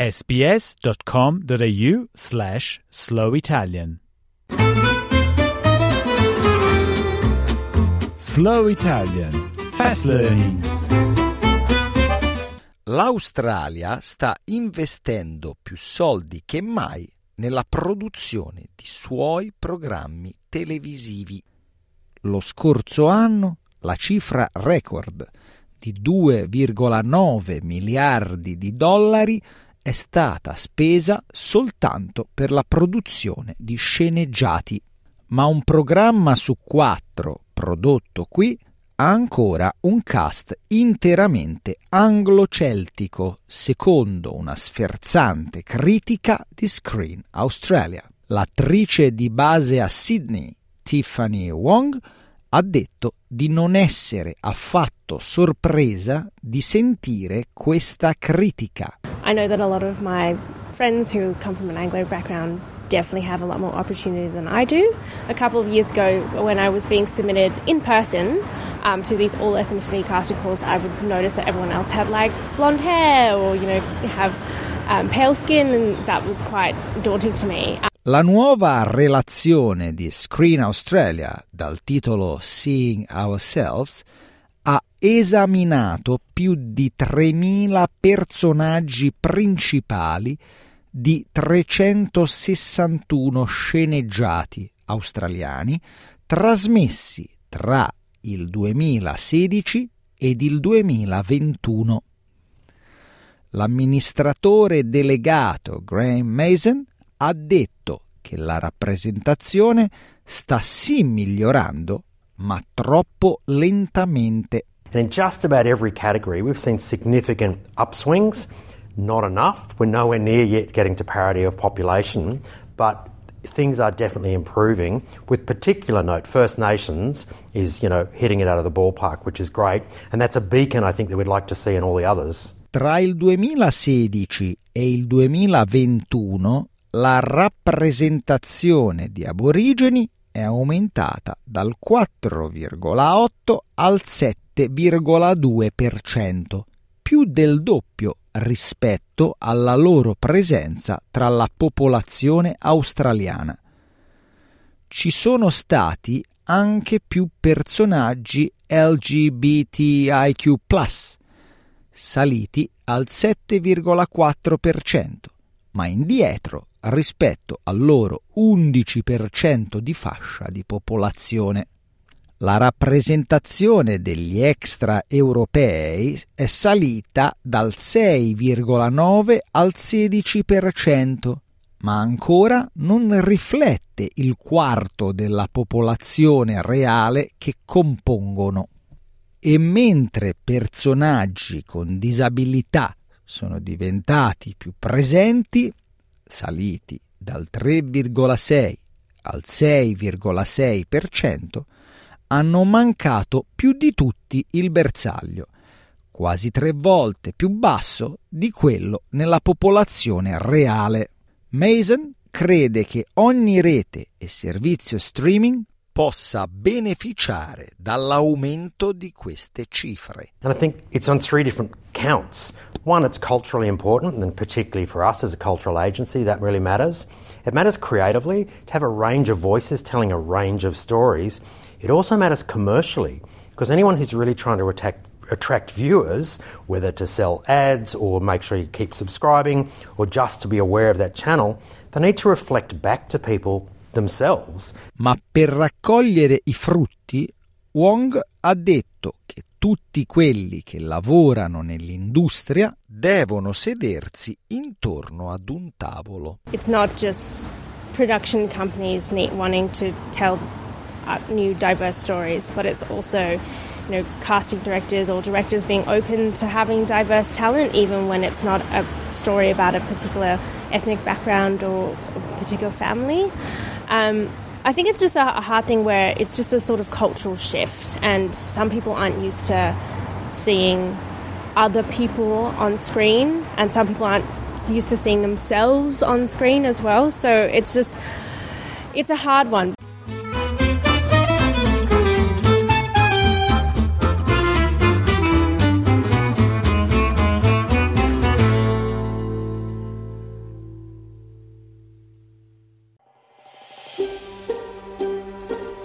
sbs.com.au slash slow Italian. Slow Italian Fast Learning L'Australia sta investendo più soldi che mai nella produzione di suoi programmi televisivi. Lo scorso anno la cifra record di 2,9 miliardi di dollari è stata spesa soltanto per la produzione di sceneggiati, ma un programma su quattro prodotto qui ha ancora un cast interamente anglo-celtico, secondo una sferzante critica di Screen Australia. L'attrice di base a Sydney, Tiffany Wong, ha detto di non essere affatto sorpresa di sentire questa critica. I know that a lot of my friends who come from an Anglo background definitely have a lot more opportunity than I do. A couple of years ago, when I was being submitted in person um, to these all ethnicity casting calls, I would notice that everyone else had like blonde hair or, you know, have um, pale skin, and that was quite daunting to me. La nuova relazione di Screen Australia dal titolo Seeing Ourselves esaminato più di 3.000 personaggi principali di 361 sceneggiati australiani trasmessi tra il 2016 ed il 2021. L'amministratore delegato Graham Mason ha detto che la rappresentazione sta sì migliorando, ma troppo lentamente. And in just about every category, we've seen significant upswings. Not enough. We're nowhere near yet getting to parity of population, but things are definitely improving. With particular note, First Nations is, you know, hitting it out of the ballpark, which is great, and that's a beacon I think that we'd like to see in all the others. Tra il 2016 e il 2021 la rappresentazione di aborigeni è aumentata dal 4,8 al 7,2%, più del doppio rispetto alla loro presenza tra la popolazione australiana. Ci sono stati anche più personaggi LGBTIQ, saliti al 7,4%, ma indietro rispetto al loro 11% di fascia di popolazione. La rappresentazione degli extraeuropei è salita dal 6,9 al 16%, ma ancora non riflette il quarto della popolazione reale che compongono. E mentre personaggi con disabilità sono diventati più presenti, saliti dal 3,6 al 6,6%, hanno mancato più di tutti il bersaglio, quasi tre volte più basso di quello nella popolazione reale. Mason crede che ogni rete e servizio streaming possa beneficiare dall'aumento di queste cifre. And I think it's on three different counts. One, it's culturally important, and particularly for us as a cultural agency, that really matters. It matters creatively to have a range of voices telling a range of stories. It also matters commercially because anyone who's really trying to attack, attract viewers, whether to sell ads or make sure you keep subscribing or just to be aware of that channel, they need to reflect back to people themselves. Ma per raccogliere i frutti, Wong ha detto che tutti quelli che lavorano nell'industria devono sedersi intorno ad un tavolo. It's not just production companies wanting to tell new diverse stories, but it's also you know, casting directors or directors being open to having diverse talent, even when it's not a story about a particular ethnic background or a particular family. Um, I think it's just a, a hard thing where it's just a sort of cultural shift, and some people aren't used to seeing other people on screen, and some people aren't used to seeing themselves on screen as well. So it's just, it's a hard one.